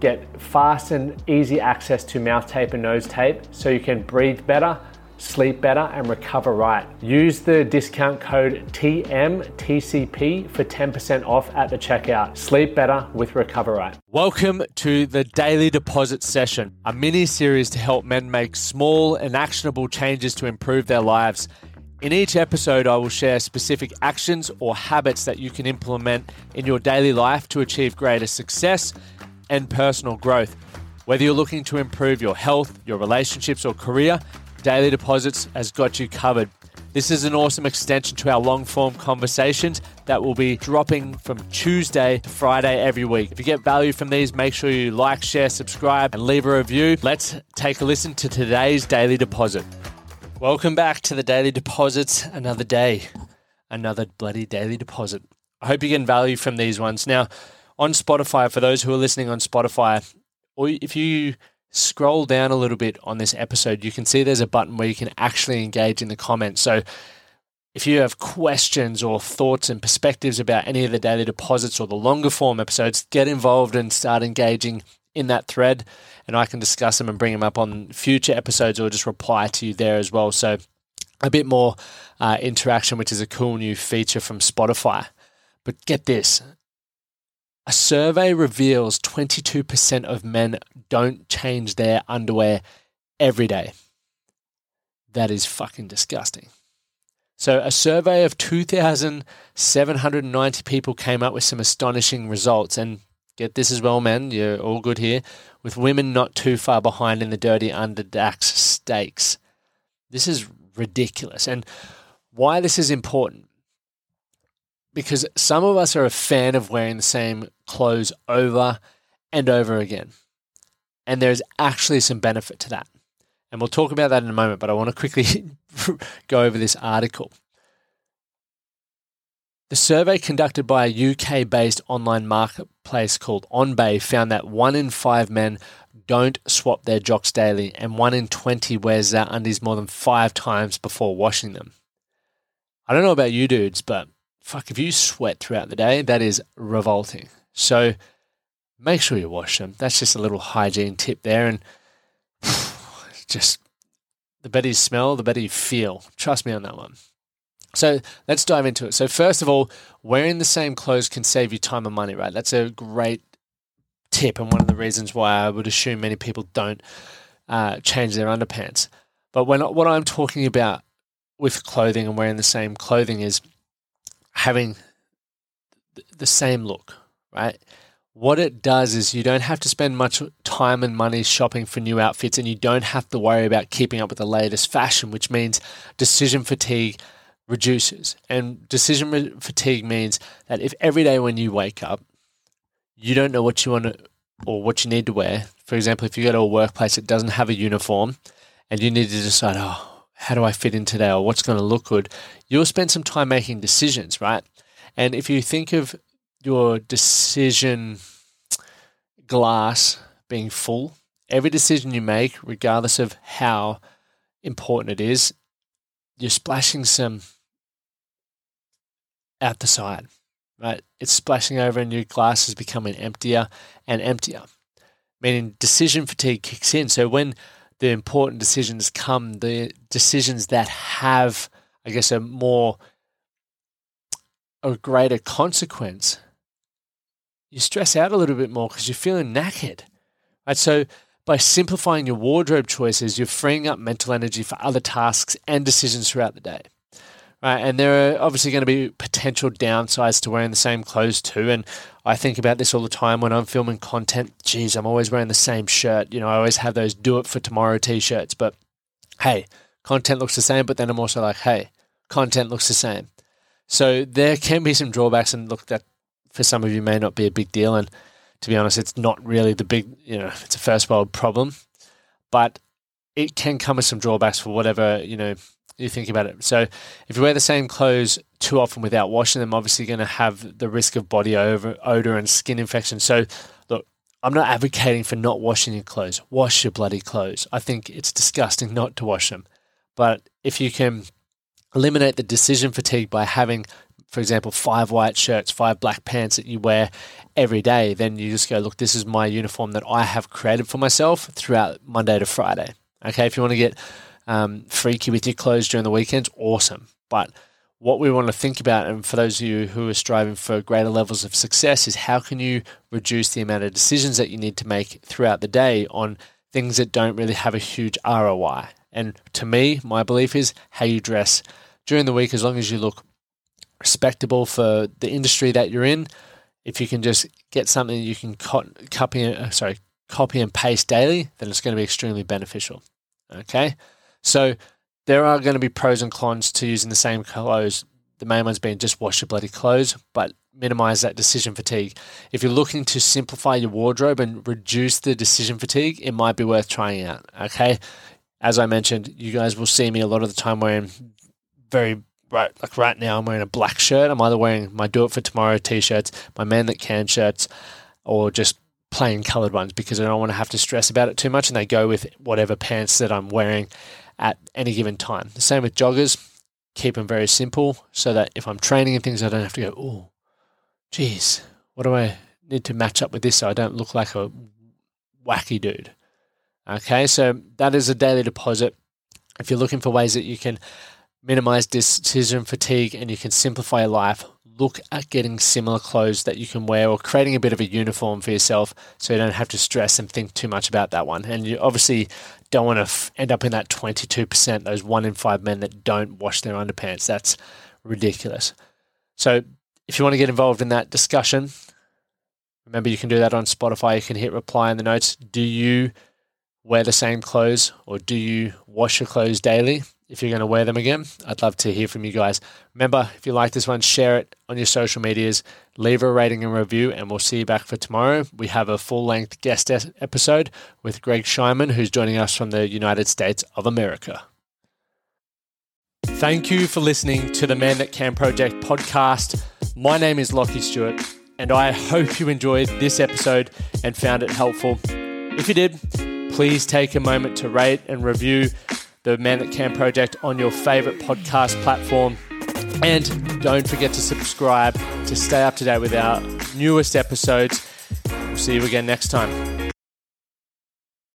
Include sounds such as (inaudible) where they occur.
get fast and easy access to mouth tape and nose tape so you can breathe better, sleep better, and recover right. Use the discount code TMTCP for 10% off at the checkout. Sleep better with Recover Right. Welcome to the Daily Deposit Session, a mini series to help men make small and actionable changes to improve their lives. In each episode, I will share specific actions or habits that you can implement in your daily life to achieve greater success and personal growth. Whether you're looking to improve your health, your relationships, or career, Daily Deposits has got you covered. This is an awesome extension to our long form conversations that will be dropping from Tuesday to Friday every week. If you get value from these, make sure you like, share, subscribe, and leave a review. Let's take a listen to today's Daily Deposit. Welcome back to the Daily Deposits. Another day, another bloody Daily Deposit. I hope you get value from these ones. Now, on Spotify, for those who are listening on Spotify, or if you scroll down a little bit on this episode, you can see there's a button where you can actually engage in the comments. So if you have questions or thoughts and perspectives about any of the daily deposits or the longer form episodes, get involved and start engaging in that thread, and I can discuss them and bring them up on future episodes or just reply to you there as well. So a bit more uh, interaction, which is a cool new feature from Spotify. But get this a survey reveals 22% of men don't change their underwear every day. That is fucking disgusting. So, a survey of 2,790 people came up with some astonishing results. And get this as well, men, you're all good here, with women not too far behind in the dirty underdax stakes. This is ridiculous. And why this is important because some of us are a fan of wearing the same clothes over and over again. And there's actually some benefit to that. And we'll talk about that in a moment, but I want to quickly (laughs) go over this article. The survey conducted by a UK based online marketplace called OnBuy found that one in five men don't swap their jocks daily, and one in 20 wears their undies more than five times before washing them. I don't know about you dudes, but fuck, if you sweat throughout the day, that is revolting. So make sure you wash them. That's just a little hygiene tip there. And (sighs) just the better you smell, the better you feel. Trust me on that one. So let's dive into it. So, first of all, wearing the same clothes can save you time and money, right? That's a great tip, and one of the reasons why I would assume many people don't uh, change their underpants. But when what I'm talking about with clothing and wearing the same clothing is having the same look, right? What it does is you don't have to spend much time and money shopping for new outfits and you don't have to worry about keeping up with the latest fashion, which means decision fatigue reduces. And decision fatigue means that if every day when you wake up, you don't know what you want to or what you need to wear. For example, if you go to a workplace that doesn't have a uniform and you need to decide, oh, how do I fit in today or what's going to look good, you'll spend some time making decisions, right? And if you think of your decision glass being full, every decision you make, regardless of how important it is, you're splashing some out the side, right? It's splashing over and your glass is becoming emptier and emptier, meaning decision fatigue kicks in. So when the important decisions come, the decisions that have, I guess, a more, a greater consequence, you stress out a little bit more because you're feeling knackered. Right. So by simplifying your wardrobe choices, you're freeing up mental energy for other tasks and decisions throughout the day right? And there are obviously going to be potential downsides to wearing the same clothes too. And I think about this all the time when I'm filming content. Geez, I'm always wearing the same shirt. You know, I always have those do it for tomorrow t shirts. But hey, content looks the same. But then I'm also like, hey, content looks the same. So there can be some drawbacks, and look, that for some of you may not be a big deal. And to be honest, it's not really the big, you know, it's a first world problem, but it can come with some drawbacks for whatever, you know, you think about it. So if you wear the same clothes too often without washing them, obviously you're going to have the risk of body odor and skin infection. So look, I'm not advocating for not washing your clothes. Wash your bloody clothes. I think it's disgusting not to wash them. But if you can eliminate the decision fatigue by having, for example, five white shirts, five black pants that you wear every day, then you just go, look, this is my uniform that I have created for myself throughout Monday to Friday. Okay, if you want to get um, freaky with your clothes during the weekends, awesome. But what we want to think about, and for those of you who are striving for greater levels of success, is how can you reduce the amount of decisions that you need to make throughout the day on things that don't really have a huge ROI. And to me, my belief is how you dress during the week, as long as you look respectable for the industry that you're in. If you can just get something you can copy, uh, sorry, copy and paste daily, then it's going to be extremely beneficial. Okay, so there are going to be pros and cons to using the same clothes. The main ones being just wash your bloody clothes, but minimize that decision fatigue. If you're looking to simplify your wardrobe and reduce the decision fatigue, it might be worth trying out. Okay. As I mentioned, you guys will see me a lot of the time wearing very right like right now I'm wearing a black shirt. I'm either wearing my Do It for Tomorrow t-shirts, my Man That Can shirts, or just plain colored ones because I don't want to have to stress about it too much and they go with whatever pants that I'm wearing at any given time. The same with joggers. Keep them very simple so that if I'm training and things, I don't have to go, oh, geez, what do I need to match up with this so I don't look like a wacky dude? Okay, so that is a daily deposit. If you're looking for ways that you can minimize decision fatigue and you can simplify your life, look at getting similar clothes that you can wear or creating a bit of a uniform for yourself so you don't have to stress and think too much about that one. And you obviously don't want to f- end up in that 22%, those one in five men that don't wash their underpants. That's ridiculous. So if you want to get involved in that discussion, remember you can do that on Spotify. You can hit reply in the notes. Do you wear the same clothes or do you wash your clothes daily? if you're going to wear them again. I'd love to hear from you guys. Remember, if you like this one, share it on your social medias, leave a rating and review, and we'll see you back for tomorrow. We have a full length guest episode with Greg Scheinman, who's joining us from the United States of America. Thank you for listening to the Man That Can Project podcast. My name is Lachie Stuart, and I hope you enjoyed this episode and found it helpful. If you did, please take a moment to rate and review the Man That Can Project on your favorite podcast platform. And don't forget to subscribe to stay up to date with our newest episodes. We'll see you again next time.